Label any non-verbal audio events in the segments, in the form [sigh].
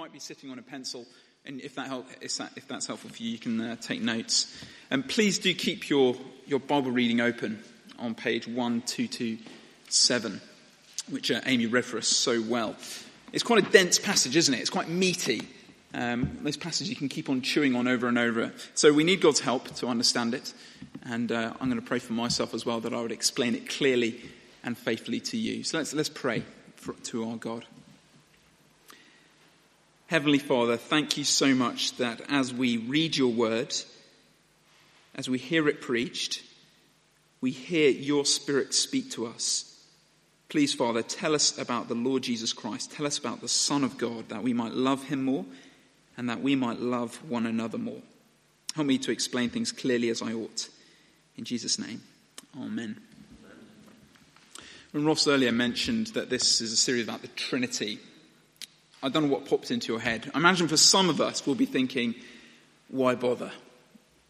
might be sitting on a pencil, and if, that help, if that's helpful for you, you can uh, take notes. And please do keep your, your Bible reading open on page 1227, which uh, Amy read for us so well. It's quite a dense passage, isn't it? It's quite meaty. Um, those passages you can keep on chewing on over and over. So we need God's help to understand it. And uh, I'm going to pray for myself as well that I would explain it clearly and faithfully to you. So let's, let's pray for, to our God. Heavenly Father, thank you so much that as we read your word, as we hear it preached, we hear your spirit speak to us. Please, Father, tell us about the Lord Jesus Christ. Tell us about the Son of God, that we might love him more and that we might love one another more. Help me to explain things clearly as I ought. In Jesus' name, Amen. When Ross earlier mentioned that this is a series about the Trinity, I don't know what popped into your head. I imagine for some of us, we'll be thinking, why bother?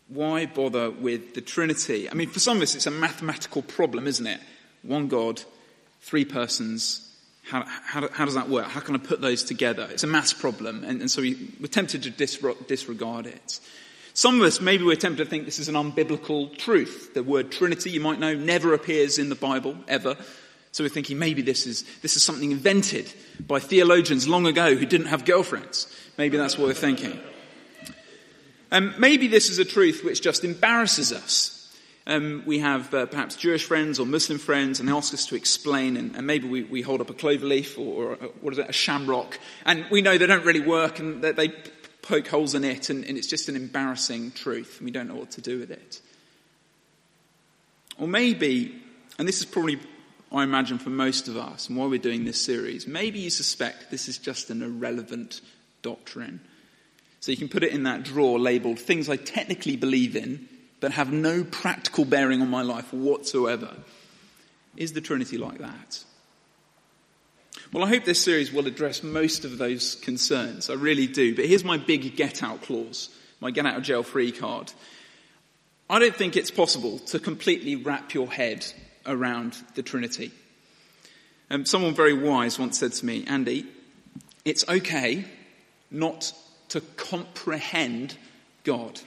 Why bother with the Trinity? I mean, for some of us, it's a mathematical problem, isn't it? One God, three persons. How, how, how does that work? How can I put those together? It's a maths problem, and, and so we, we're tempted to disregard it. Some of us, maybe we're tempted to think this is an unbiblical truth. The word Trinity, you might know, never appears in the Bible, ever. So we're thinking maybe this is, this is something invented by theologians long ago who didn't have girlfriends. Maybe that's what we're thinking. Um, maybe this is a truth which just embarrasses us. Um, we have uh, perhaps Jewish friends or Muslim friends, and they ask us to explain, and, and maybe we, we, hold up a clover leaf or, or a, what is it, a shamrock, and we know they don't really work and that they poke holes in it, and, and it's just an embarrassing truth, and we don't know what to do with it. Or maybe, and this is probably, I imagine, for most of us, and why we're doing this series, maybe you suspect this is just an irrelevant doctrine. So you can put it in that drawer labeled things I technically believe in, but have no practical bearing on my life whatsoever. Is the Trinity like that? Well, I hope this series will address most of those concerns. I really do. But here's my big get out clause, my get out of jail free card. I don't think it's possible to completely wrap your head around the Trinity. Um, someone very wise once said to me, Andy, it's okay not to comprehend God.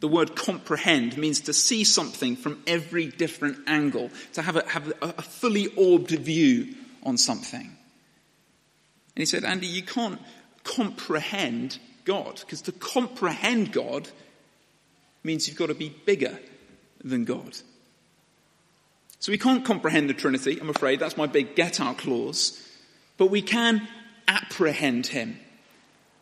The word comprehend means to see something from every different angle, to have a, have a fully orbed view on something. And he said, Andy, you can't comprehend God, because to comprehend God means you've got to be bigger than God. So we can't comprehend the Trinity, I'm afraid. That's my big get out clause. But we can apprehend Him.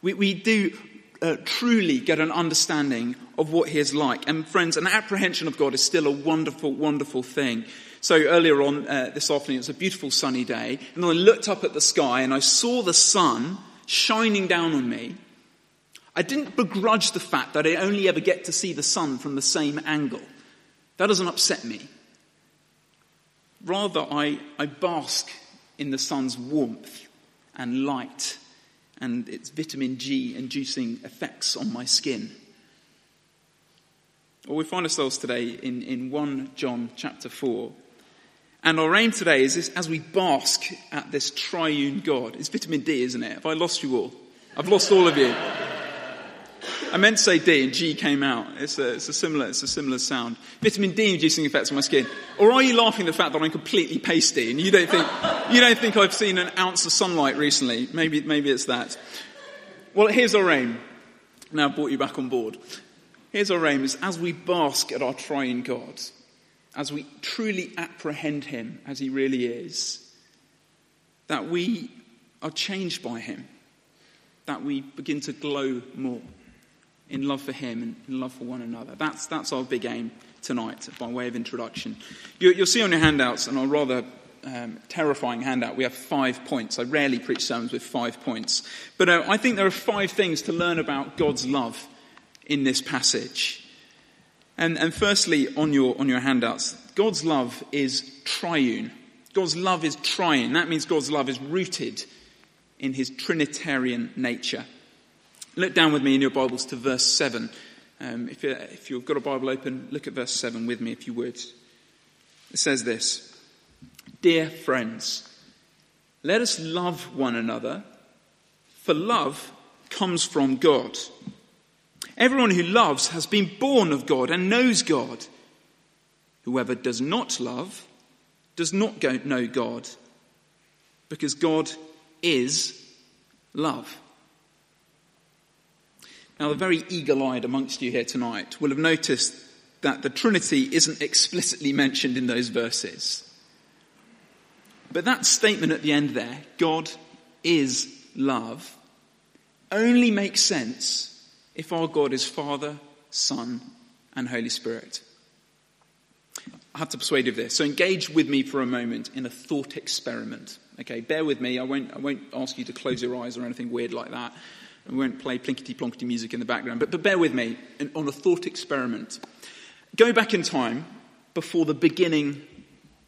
We, we do uh, truly get an understanding of what He is like. And friends, an apprehension of God is still a wonderful, wonderful thing. So earlier on uh, this afternoon, it was a beautiful sunny day, and I looked up at the sky and I saw the sun shining down on me. I didn't begrudge the fact that I only ever get to see the sun from the same angle. That doesn't upset me. Rather, I, I bask in the sun's warmth and light and its vitamin G inducing effects on my skin. Well, we find ourselves today in, in 1 John chapter 4, and our aim today is this, as we bask at this triune God. It's vitamin D, isn't it? Have I lost you all? I've lost all of you. I meant to say D and G came out. It's a, it's a similar, it's a similar sound. Vitamin D inducing effects on my skin. Or are you laughing at the fact that I'm completely pasty and you don't think, you don't think I've seen an ounce of sunlight recently? Maybe, maybe it's that. Well, here's our aim. Now I've brought you back on board. Here's our aim is as we bask at our triune God, as we truly apprehend him as he really is, that we are changed by him, that we begin to glow more in love for him and in love for one another. That's, that's our big aim tonight, by way of introduction. You, will see on your handouts, and a rather um, terrifying handout, we have five points. I rarely preach sermons with five points. But uh, I think there are five things to learn about God's love in this passage. And, and firstly, on your, on your handouts, God's love is triune. God's love is triune. That means God's love is rooted in his Trinitarian nature. Look down with me in your Bibles to verse 7. Um, if, you, if you've got a Bible open, look at verse 7 with me, if you would. It says this Dear friends, let us love one another For love comes from God. Everyone who loves has been born of God and knows God. Whoever does not love does not know God, because God is love. Now, the very eagle eyed amongst you here tonight will have noticed that the Trinity isn't explicitly mentioned in those verses. But that statement at the end there, God is love, only makes sense if our God is Father, Son, and Holy Spirit. I have to persuade you of this. So engage with me for a moment in a thought experiment. Okay, bear with me. I won't, I won't ask you to close your eyes or anything weird like that. I won't play plinkety plonkety music in the background. But, but bear with me on a thought experiment. Go back in time before the beginning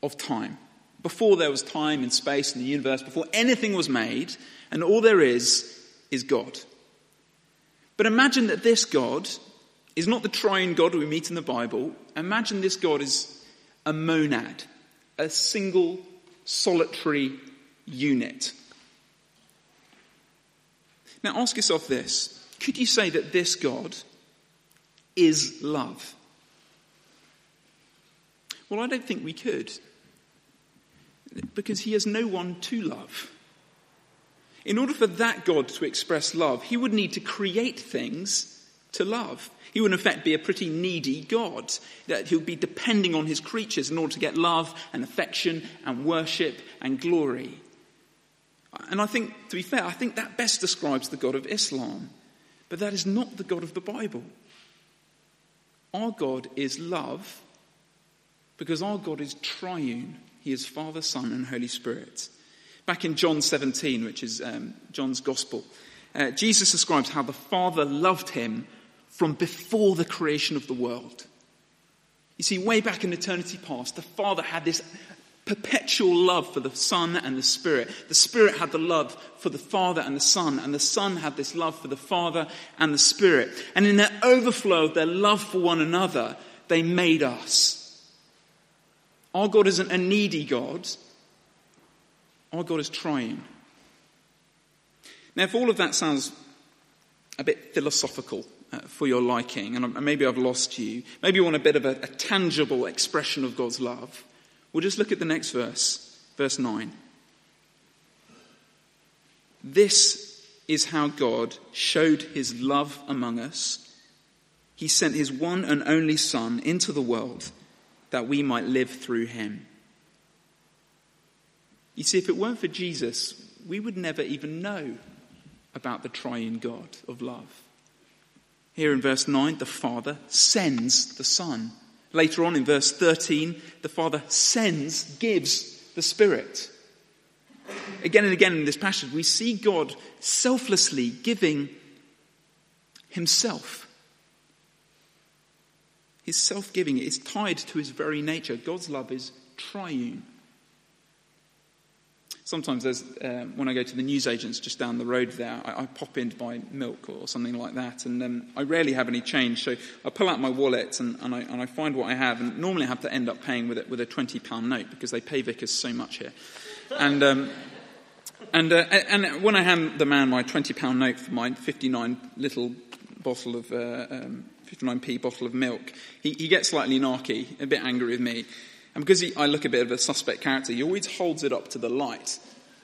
of time. Before there was time and space and the universe, before anything was made, and all there is is God. But imagine that this God is not the triune God we meet in the Bible. Imagine this God is a monad, a single solitary unit. Now ask yourself this could you say that this God is love? Well, I don't think we could. Because he has no one to love. In order for that God to express love, he would need to create things to love. He would, in effect, be a pretty needy God. That he would be depending on his creatures in order to get love and affection and worship and glory. And I think, to be fair, I think that best describes the God of Islam. But that is not the God of the Bible. Our God is love because our God is triune. He is Father, Son, and Holy Spirit. Back in John 17, which is um, John's Gospel, uh, Jesus describes how the Father loved him from before the creation of the world. You see, way back in eternity past, the Father had this perpetual love for the Son and the Spirit. The Spirit had the love for the Father and the Son, and the Son had this love for the Father and the Spirit. And in their overflow of their love for one another, they made us. Our God isn't a needy God, our God is triune. Now, if all of that sounds a bit philosophical uh, for your liking, and maybe I've lost you, maybe you want a bit of a, a tangible expression of God's love, we'll just look at the next verse, verse 9. This is how God showed his love among us. He sent his one and only Son into the world that we might live through him. You see, if it weren't for Jesus, we would never even know about the triune God of love. Here in verse 9, the Father sends the Son. Later on in verse 13, the Father sends, gives the Spirit. Again and again in this passage, we see God selflessly giving Himself. His self giving is tied to His very nature. God's love is triune. Sometimes there's, um, when I go to the newsagents just down the road there, I, I pop in to buy milk or something like that, and um, I rarely have any change. So I pull out my wallet and, and, I, and I find what I have, and normally I have to end up paying with it with a £20 note because they pay vicars so much here. And, um, and, uh, and when I hand the man my £20 note for my 59 little bottle of, uh, 59p um, bottle of milk, he, he gets slightly narky, a bit angry with me. And because he, I look a bit of a suspect character, he always holds it up to the light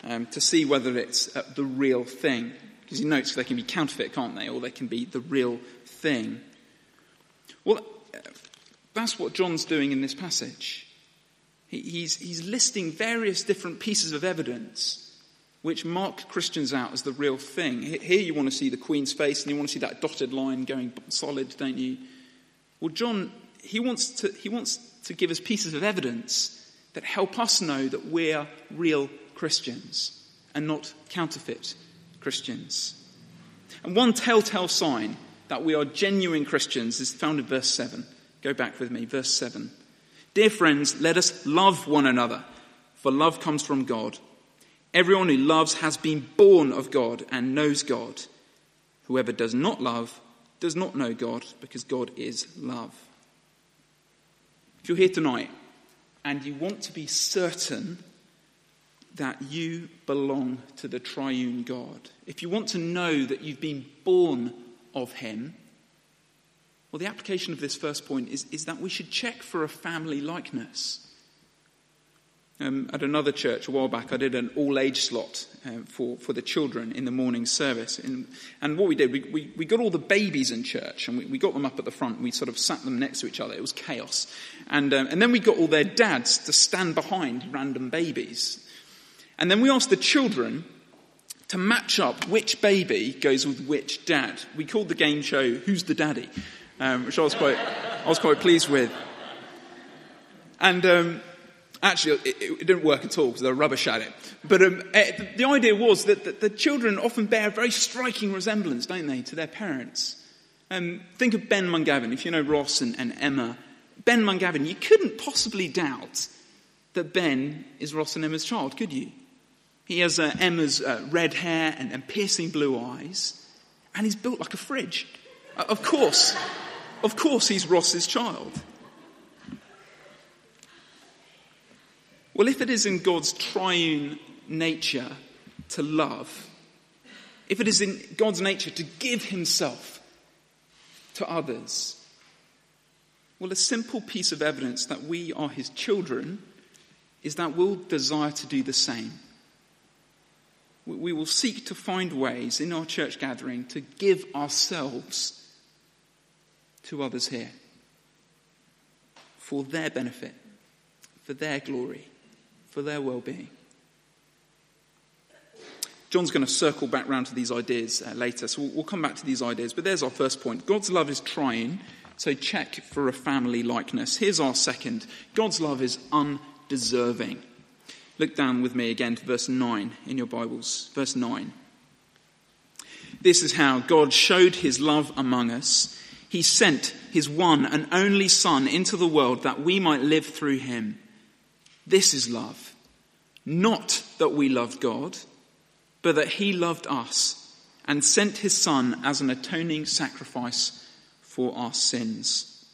um, to see whether it's uh, the real thing. Because he notes they can be counterfeit, can't they? Or they can be the real thing. Well, that's what John's doing in this passage. He, he's, he's listing various different pieces of evidence which mark Christians out as the real thing. Here you want to see the Queen's face and you want to see that dotted line going solid, don't you? Well, John, he wants to, he wants to give us pieces of evidence that help us know that we're real Christians and not counterfeit Christians. And one telltale sign that we are genuine Christians is found in verse 7. Go back with me, verse 7. Dear friends, let us love one another, for love comes from God. Everyone who loves has been born of God and knows God. Whoever does not love does not know God, because God is love. If you're here tonight and you want to be certain that you belong to the triune God, if you want to know that you've been born of Him, well, the application of this first point is, is that we should check for a family likeness. Um, at another church a while back, I did an all age slot uh, for, for the children in the morning service. And, and what we did, we, we, we, got all the babies in church and we, we, got them up at the front. We sort of sat them next to each other. It was chaos. And, um, and then we got all their dads to stand behind random babies. And then we asked the children to match up which baby goes with which dad. We called the game show Who's the Daddy, um, which I was quite, I was quite pleased with. And um, Actually, it, it, didn't work at all because they were rubbish at it. But um, eh, the idea was that, that, the children often bear a very striking resemblance, don't they, to their parents. Um, think of Ben Mungavin, if you know Ross and, and Emma. Ben Mungavin, you couldn't possibly doubt that Ben is Ross and Emma's child, could you? He has uh, Emma's uh, red hair and, and, piercing blue eyes, and he's built like a fridge. Uh, of course, of course, he's Ross's child. Well, if it is in God's triune nature to love, if it is in God's nature to give himself to others, well, a simple piece of evidence that we are his children is that we'll desire to do the same. We will seek to find ways in our church gathering to give ourselves to others here for their benefit, for their glory for their well being. John's going to circle back round to these ideas uh, later, so we'll, we'll, come back to these ideas. But there's our first point God's love is triune, so check for a family likeness. Here's our second God's love is undeserving. Look down with me again to verse 9 in your Bibles. Verse 9. This is how God showed his love among us. He sent his one and only Son into the world that we might live through him. This is love. Not that we loved God, but that He loved us and sent His Son as an atoning sacrifice for our sins.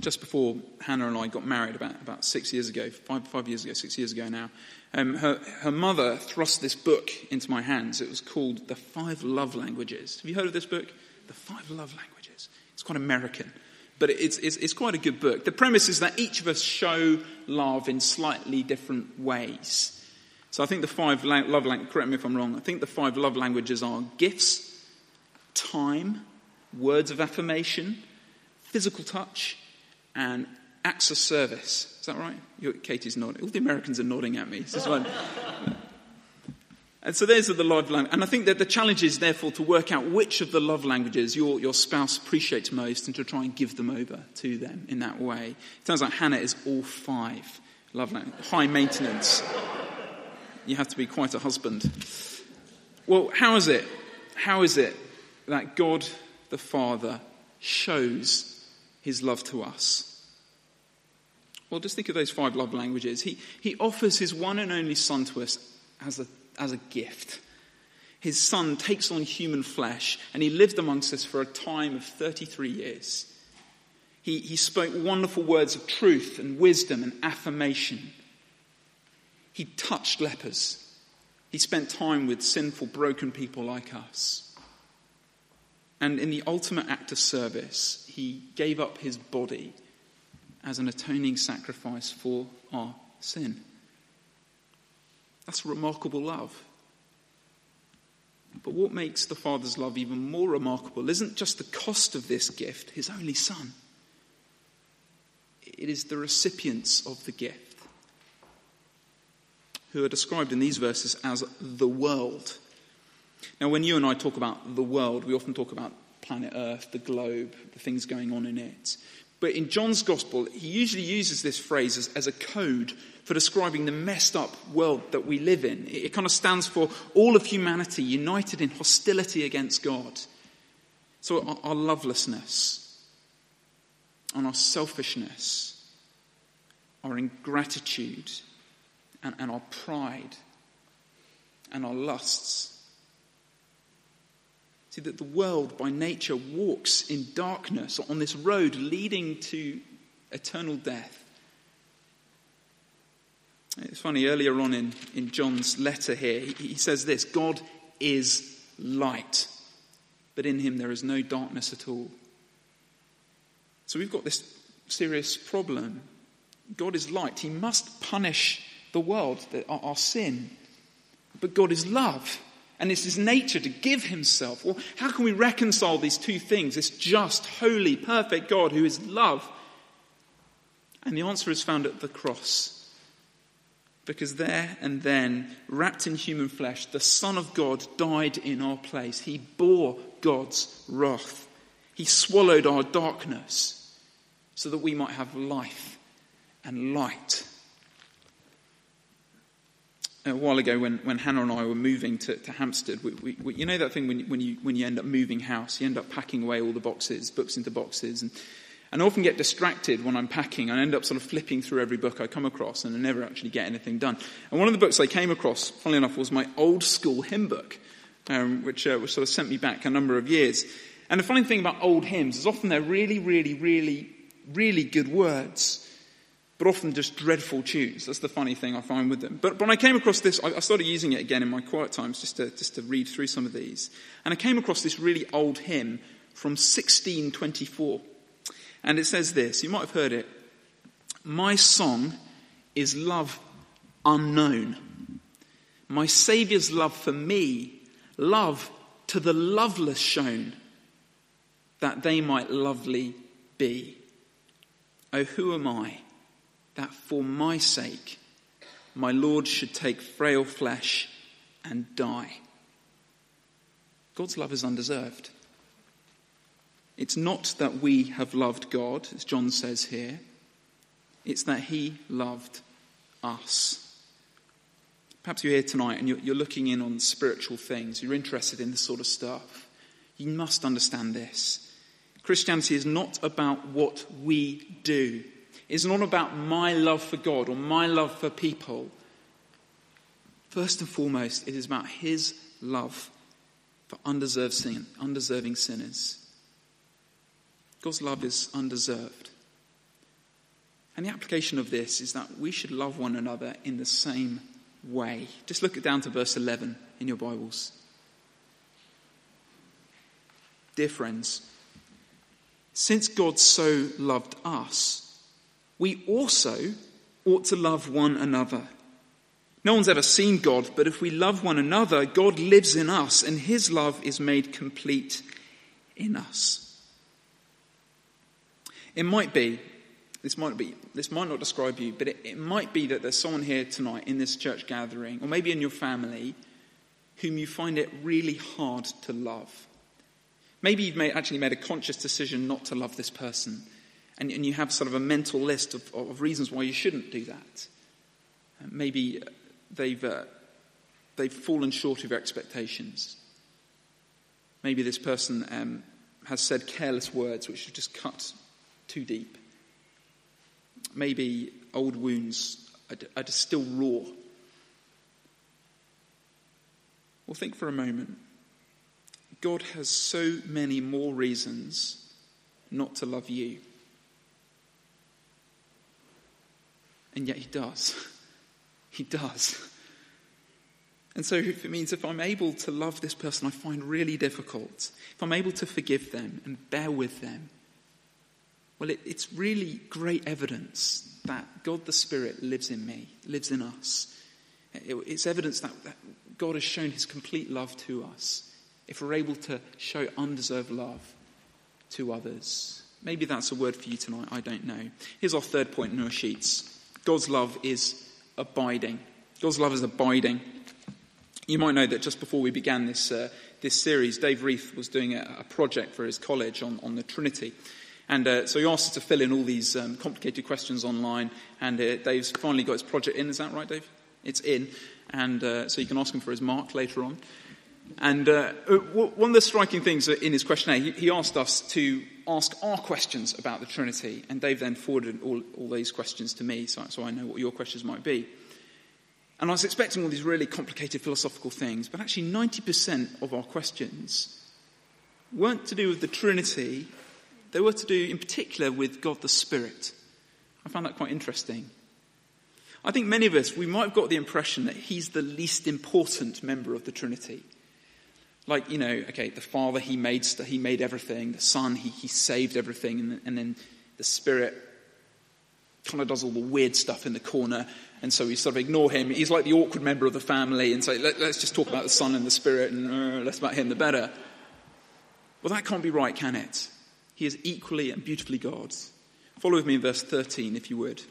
Just before Hannah and I got married, about, about six years ago, five, five years ago, six years ago now, um, her, her mother thrust this book into my hands. It was called The Five Love Languages. Have you heard of this book? The Five Love Languages. It's quite American but it's, it's, it's, quite a good book. The premise is that each of us show love in slightly different ways. So I think the five love languages, correct me if I'm wrong, I think the five love languages are gifts, time, words of affirmation, physical touch, and acts of service. Is that right? Katie's nodding. All the Americans are nodding at me. And so those are the love languages. And I think that the challenge is therefore to work out which of the love languages your, your spouse appreciates most and to try and give them over to them in that way. It sounds like Hannah is all five love languages. High maintenance. You have to be quite a husband. Well, how is it? How is it that God the Father shows his love to us? Well, just think of those five love languages. He, he offers his one and only Son to us as a as a gift. His son takes on human flesh, and he lived amongst us for a time of 33 years. He, he spoke wonderful words of truth and wisdom and affirmation. He touched lepers. He spent time with sinful, broken people like us. And in the ultimate act of service, he gave up his body as an atoning sacrifice for our sin. That's remarkable love. But what makes the Father's love even more remarkable isn't just the cost of this gift, his only Son. It is the recipients of the gift, who are described in these verses as the world. Now, when you and I talk about the world, we often talk about planet Earth, the globe, the things going on in it. But in John's Gospel, he usually uses this phrase as, as a code for describing the messed up world that we live in. It, kind of stands for all of humanity united in hostility against God. So our, our lovelessness, and our selfishness, our ingratitude, and, and our pride, and our lusts. See that the world by nature walks in darkness on this road leading to eternal death. It's funny, earlier on in, in John's letter here, he, he says this God is light, but in him there is no darkness at all. So we've got this serious problem. God is light. He must punish the world, our, our sin. But God is love. And it's his nature to give himself. Well, how can we reconcile these two things? This just, holy, perfect God who is love. And the answer is found at the cross. Because there and then, wrapped in human flesh, the Son of God died in our place. He bore God's wrath. He swallowed our darkness so that we might have life and light a while ago when, when Hannah and I were moving to, to Hampstead, we, we, we, you know that thing when, when, you, when you end up moving house, you end up packing away all the boxes, books into boxes. And, and I often get distracted when I'm packing. I end up sort of flipping through every book I come across and I never actually get anything done. And one of the books I came across, funnily enough, was my old school hymn book, um, which, uh, which sort of sent me back a number of years. And the funny thing about old hymns is often they're really, really, really, really good words but often just dreadful tunes. That's the funny thing I find with them. But when I came across this, I started using it again in my quiet times just to, just to read through some of these. And I came across this really old hymn from 1624. And it says this you might have heard it My song is love unknown. My Saviour's love for me, love to the loveless shown, that they might lovely be. Oh, who am I? that for my sake, my Lord should take frail flesh and die. God's love is undeserved. It's not that we have loved God, as John says here, it's that He loved us. Perhaps you're here tonight and you're, looking in on spiritual things, you're interested in this sort of stuff. You must understand this. Christianity is not about what we do, It's not about my love for God or my love for people. First and foremost, it is about His love for undeserved sin, undeserving sinners. God's love is undeserved. And the application of this is that we should love one another in the same way. Just look down to verse 11 in your Bibles. Dear friends, since God so loved us, we also ought to love one another. No one's ever seen God, but if we love one another, God lives in us and his love is made complete in us. It might be, this might be, this might not describe you, but it, it might be that there's someone here tonight in this church gathering, or maybe in your family, whom you find it really hard to love. Maybe you've made, actually made a conscious decision not to love this person and, and you have sort of a mental list of, of reasons why you shouldn't do that. Uh, maybe they've, uh, they've fallen short of your expectations. Maybe this person um, has said careless words which have just cut too deep. Maybe old wounds are, are still raw. Well, think for a moment. God has so many more reasons not to love you. And yet he does. [laughs] He does. And so if it means if I'm able to love this person I find really difficult, if I'm able to forgive them and bear with them, well, it, it's really great evidence that God the Spirit lives in me, lives in us. It, it's evidence that, that God has shown his complete love to us if we're able to show undeserved love to others. Maybe that's a word for you tonight, I don't know. Here's our third point in our sheets. God's love is abiding. God's love is abiding. You might know that just before we began this, uh, this series, Dave Reith was doing a, a, project for his college on, on the Trinity. And uh, so he asked us to fill in all these um, complicated questions online. And uh, Dave's finally got his project in. Is that right, Dave? It's in. And uh, so you can ask him for his mark later on. And uh, one of the striking things in his questionnaire, he, he asked us to ask our questions about the Trinity, and Dave then forwarded all, all these questions to me, so, so I know what your questions might be. And I was expecting all these really complicated philosophical things, but actually 90% of our questions weren't to do with the Trinity, they were to do in particular with God the Spirit. I found that quite interesting. I think many of us, we might have got the impression that he's the least important member of the Trinity. Like, you know, okay, the Father, he made, he made everything. The Son, he, he saved everything. And, and then the Spirit kind of does all the weird stuff in the corner. And so we sort of ignore him. He's like the awkward member of the family and say, Let, us just talk about the Son and the Spirit and uh, less about him, the better. Well, that can't be right, can it? He is equally and beautifully God's. Follow with me in verse 13, if you would.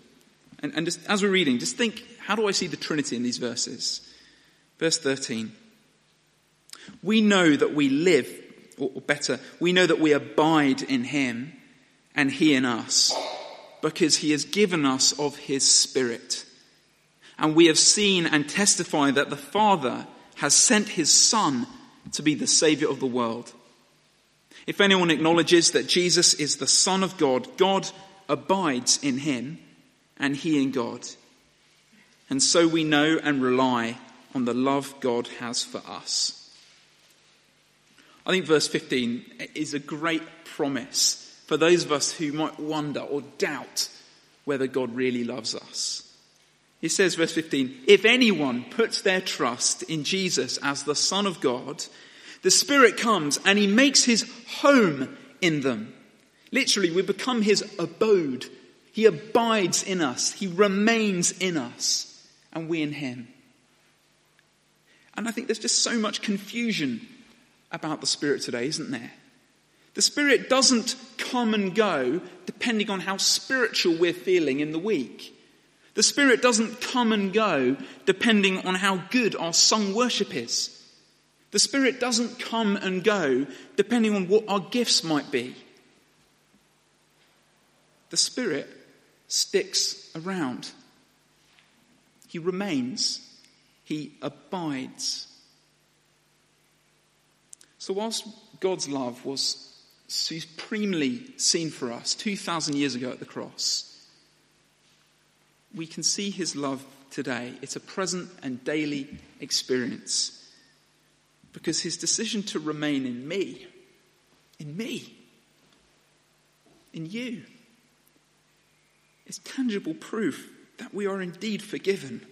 And, and just, as we're reading, just think, how do I see the Trinity in these verses? Verse 13. We know that we live, or better, we know that we abide in Him and He in us, because He has given us of His Spirit. And we have seen and testify that the Father has sent His Son to be the Saviour of the world. If anyone acknowledges that Jesus is the Son of God, God abides in Him and He in God. And so we know and rely on the love God has for us. I think verse 15 is a great promise for those of us who might wonder or doubt whether God really loves us. He says, verse 15, if anyone puts their trust in Jesus as the Son of God, the Spirit comes and he makes his home in them. Literally, we become his abode. He abides in us, he remains in us, and we in him. And I think there's just so much confusion about the Spirit today, isn't there? The Spirit doesn't come and go depending on how spiritual we're feeling in the week. The Spirit doesn't come and go depending on how good our sung worship is. The Spirit doesn't come and go depending on what our gifts might be. The Spirit sticks around. He remains. He abides. So, whilst God's love was supremely seen for us 2,000 years ago at the cross, we can see his love today. It's a present and daily experience because his decision to remain in me, in me, in you, is tangible proof that we are indeed forgiven.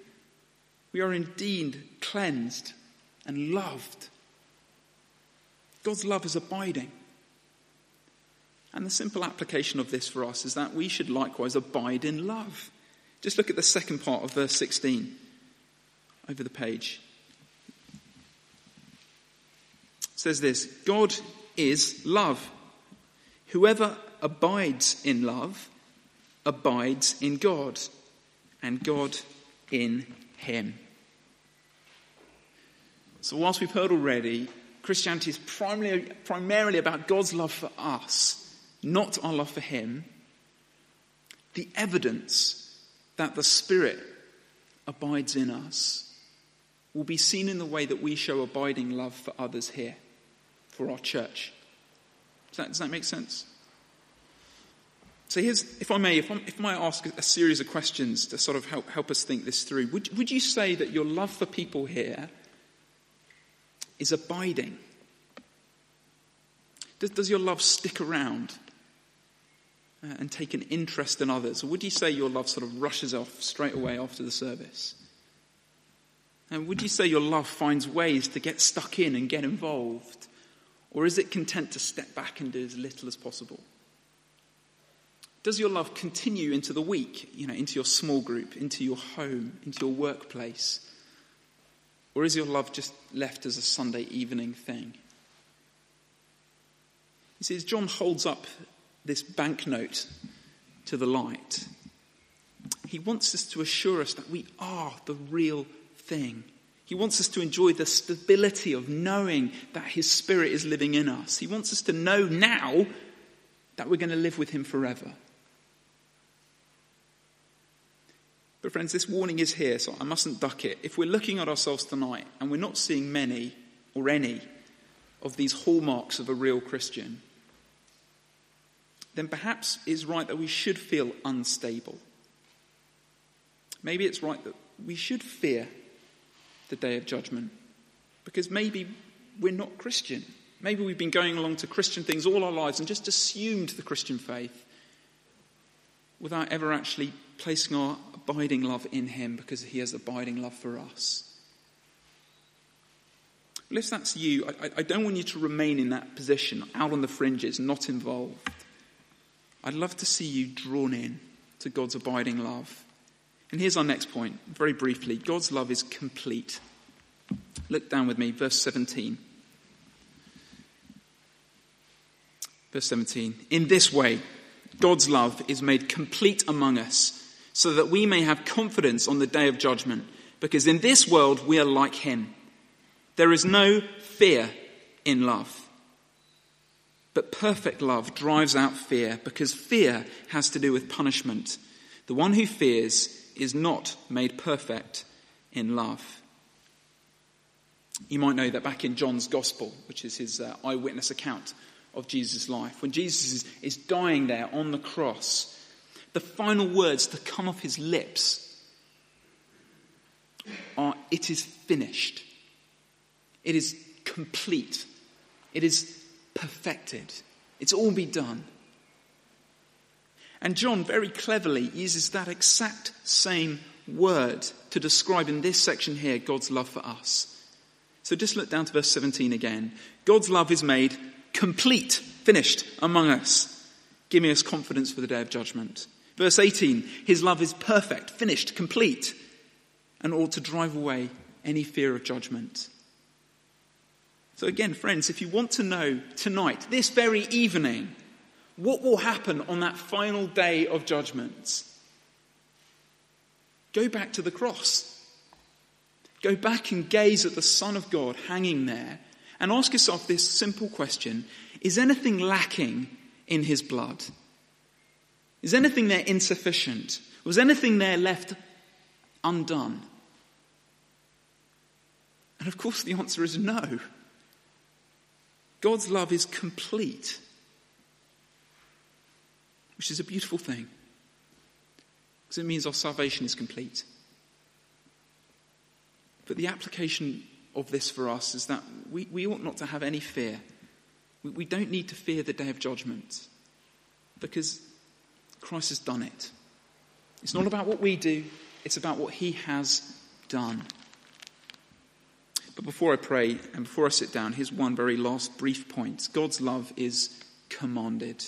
We are indeed cleansed and loved God's love is abiding. And the simple application of this for us is that we should likewise abide in love. Just look at the second part of verse 16 over the page. It says this God is love. Whoever abides in love abides in God, and God in him. So, whilst we've heard already Christianity is primarily, primarily about God's love for us, not our love for Him, the evidence that the Spirit abides in us will be seen in the way that we show abiding love for others here, for our church. Does that, does that make sense? So here's, if I may, if, i if I might ask a series of questions to sort of help, help us think this through, would, would you say that your love for people here is abiding? Does, does your love stick around uh, and take an interest in others? Or would you say your love sort of rushes off straight away after the service? And would you say your love finds ways to get stuck in and get involved? Or is it content to step back and do as little as possible? Does your love continue into the week, you know, into your small group, into your home, into your workplace? Or is your love just left as a Sunday evening thing? You see, as John holds up this banknote to the light, he wants us to assure us that we are the real thing. He wants us to enjoy the stability of knowing that His Spirit is living in us. He wants us to know now that we're going to live with Him forever. But, friends, this warning is here, so I mustn't duck it. If we're looking at ourselves tonight and we're not seeing many or any of these hallmarks of a real Christian, then perhaps it's right that we should feel unstable. Maybe it's right that we should fear the day of judgment because maybe we're not Christian. Maybe we've been going along to Christian things all our lives and just assumed the Christian faith without ever actually placing our abiding love in him because he has abiding love for us. Well, if that's you, I, I don't want you to remain in that position, out on the fringes, not involved. I'd love to see you drawn in to God's abiding love. And here's our next point, very briefly God's love is complete. Look down with me, verse 17. Verse 17. In this way, God's love is made complete among us, so that we may have confidence on the day of judgment, because in this world we are like Him. There is no fear in love. But perfect love drives out fear, because fear has to do with punishment. The one who fears is not made perfect in love. You might know that back in John's Gospel, which is his uh, eyewitness account of Jesus' life, when Jesus is, is dying there on the cross, the final words to come off his lips are, It is finished. It is complete. It is perfected. It's all be done. And John very cleverly uses that exact same word to describe in this section here God's love for us. So just look down to verse 17 again. God's love is made complete, finished among us, giving us confidence for the day of judgment. Verse 18, his love is perfect, finished, complete, and ought to drive away any fear of judgment. So, again, friends, if you want to know tonight, this very evening, what will happen on that final day of judgment, go back to the cross. Go back and gaze at the Son of God hanging there and ask yourself this simple question Is anything lacking in his blood? Is anything there insufficient? Was anything there left undone? And of course, the answer is no. God's love is complete, which is a beautiful thing because it means our salvation is complete. But the application of this for us is that we, we ought not to have any fear. We, we don't need to fear the day of judgment because Christ has done it. It's not about what we do, it's about what he has done. But before I pray and before I sit down, here's one very last brief point God's love is commanded.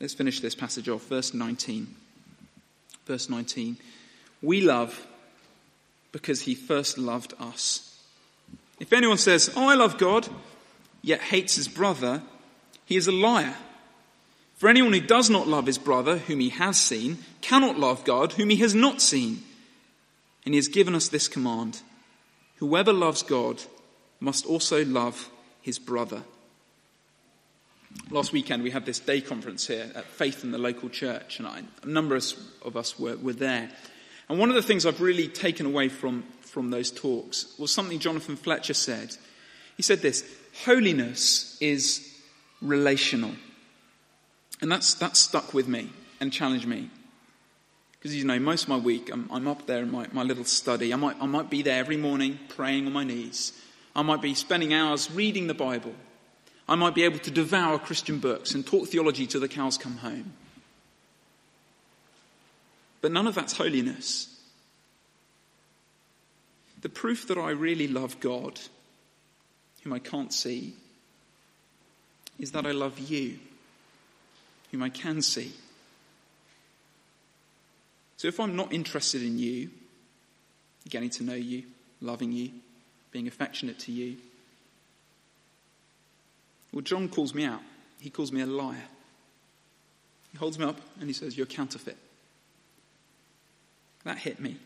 Let's finish this passage off. Verse 19. Verse 19. We love because he first loved us. If anyone says, Oh, I love God, yet hates his brother, he is a liar. For anyone who does not love his brother, whom he has seen, cannot love God, whom he has not seen. And he has given us this command Whoever loves God must also love his brother. Last weekend we had this day conference here at Faith in the local church, and I, a number of us were, were there. And one of the things I've really taken away from, from those talks was something Jonathan Fletcher said. He said this Holiness is relational. And that's, that stuck with me and challenged me. Because, you know, most of my week, I'm, I'm up there in my, my little study. I might, I might be there every morning praying on my knees. I might be spending hours reading the Bible. I might be able to devour Christian books and talk theology till the cows come home. But none of that's holiness. The proof that I really love God, whom I can't see, is that I love you, whom I can see. So if I'm not interested in you, getting to know you, loving you, being affectionate to you, well, John calls me out. He calls me a liar. He holds me up and he says, You're counterfeit. That hit me.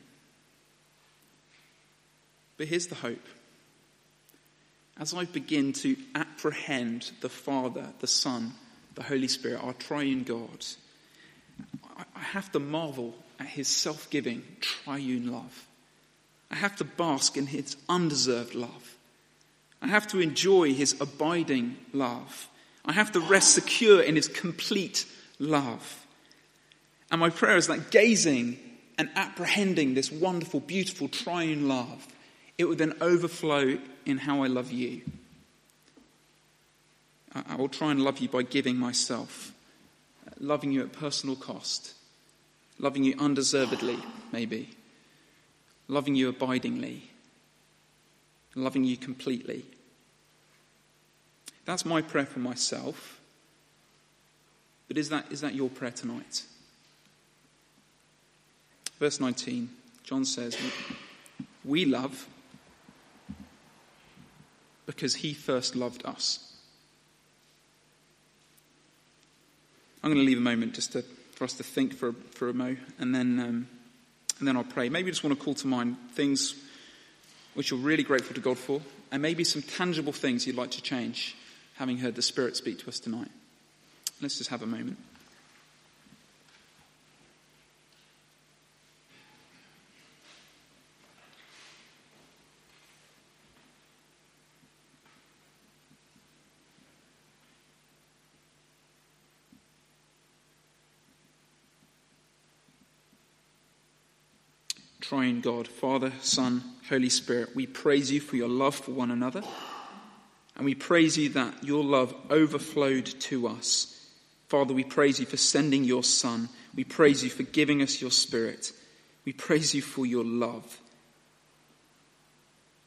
But here's the hope. As I begin to apprehend the Father, the Son, the Holy Spirit, our triune God, I have to marvel at his self giving, triune love. I have to bask in his undeserved love. I have to enjoy his abiding love. I have to rest secure in his complete love. And my prayer is that gazing and apprehending this wonderful, beautiful triune love, it would then overflow in how I love you. I will try and love you by giving myself, loving you at personal cost, loving you undeservedly, maybe, loving you abidingly, loving you completely. That's my prayer for myself. But is that, is that your prayer tonight? Verse 19, John says, We love because he first loved us. I'm going to leave a moment just to, for us to think for, for a mo, and then, um, and then I'll pray. Maybe you just want to call to mind things which you're really grateful to God for, and maybe some tangible things you'd like to change, having heard the Spirit speak to us tonight. Let's just have a moment. Triune God, Father, Son, Holy Spirit, we praise you for your love for one another. And we praise you that your love overflowed to us. Father, we praise you for sending your Son. We praise you for giving us your Spirit. We praise you for your love.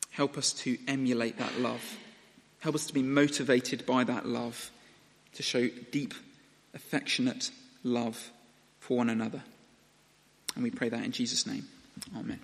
Help us to emulate that love. Help us to be motivated by that love, to show deep, affectionate love for one another. And we pray that in Jesus' name. Amen.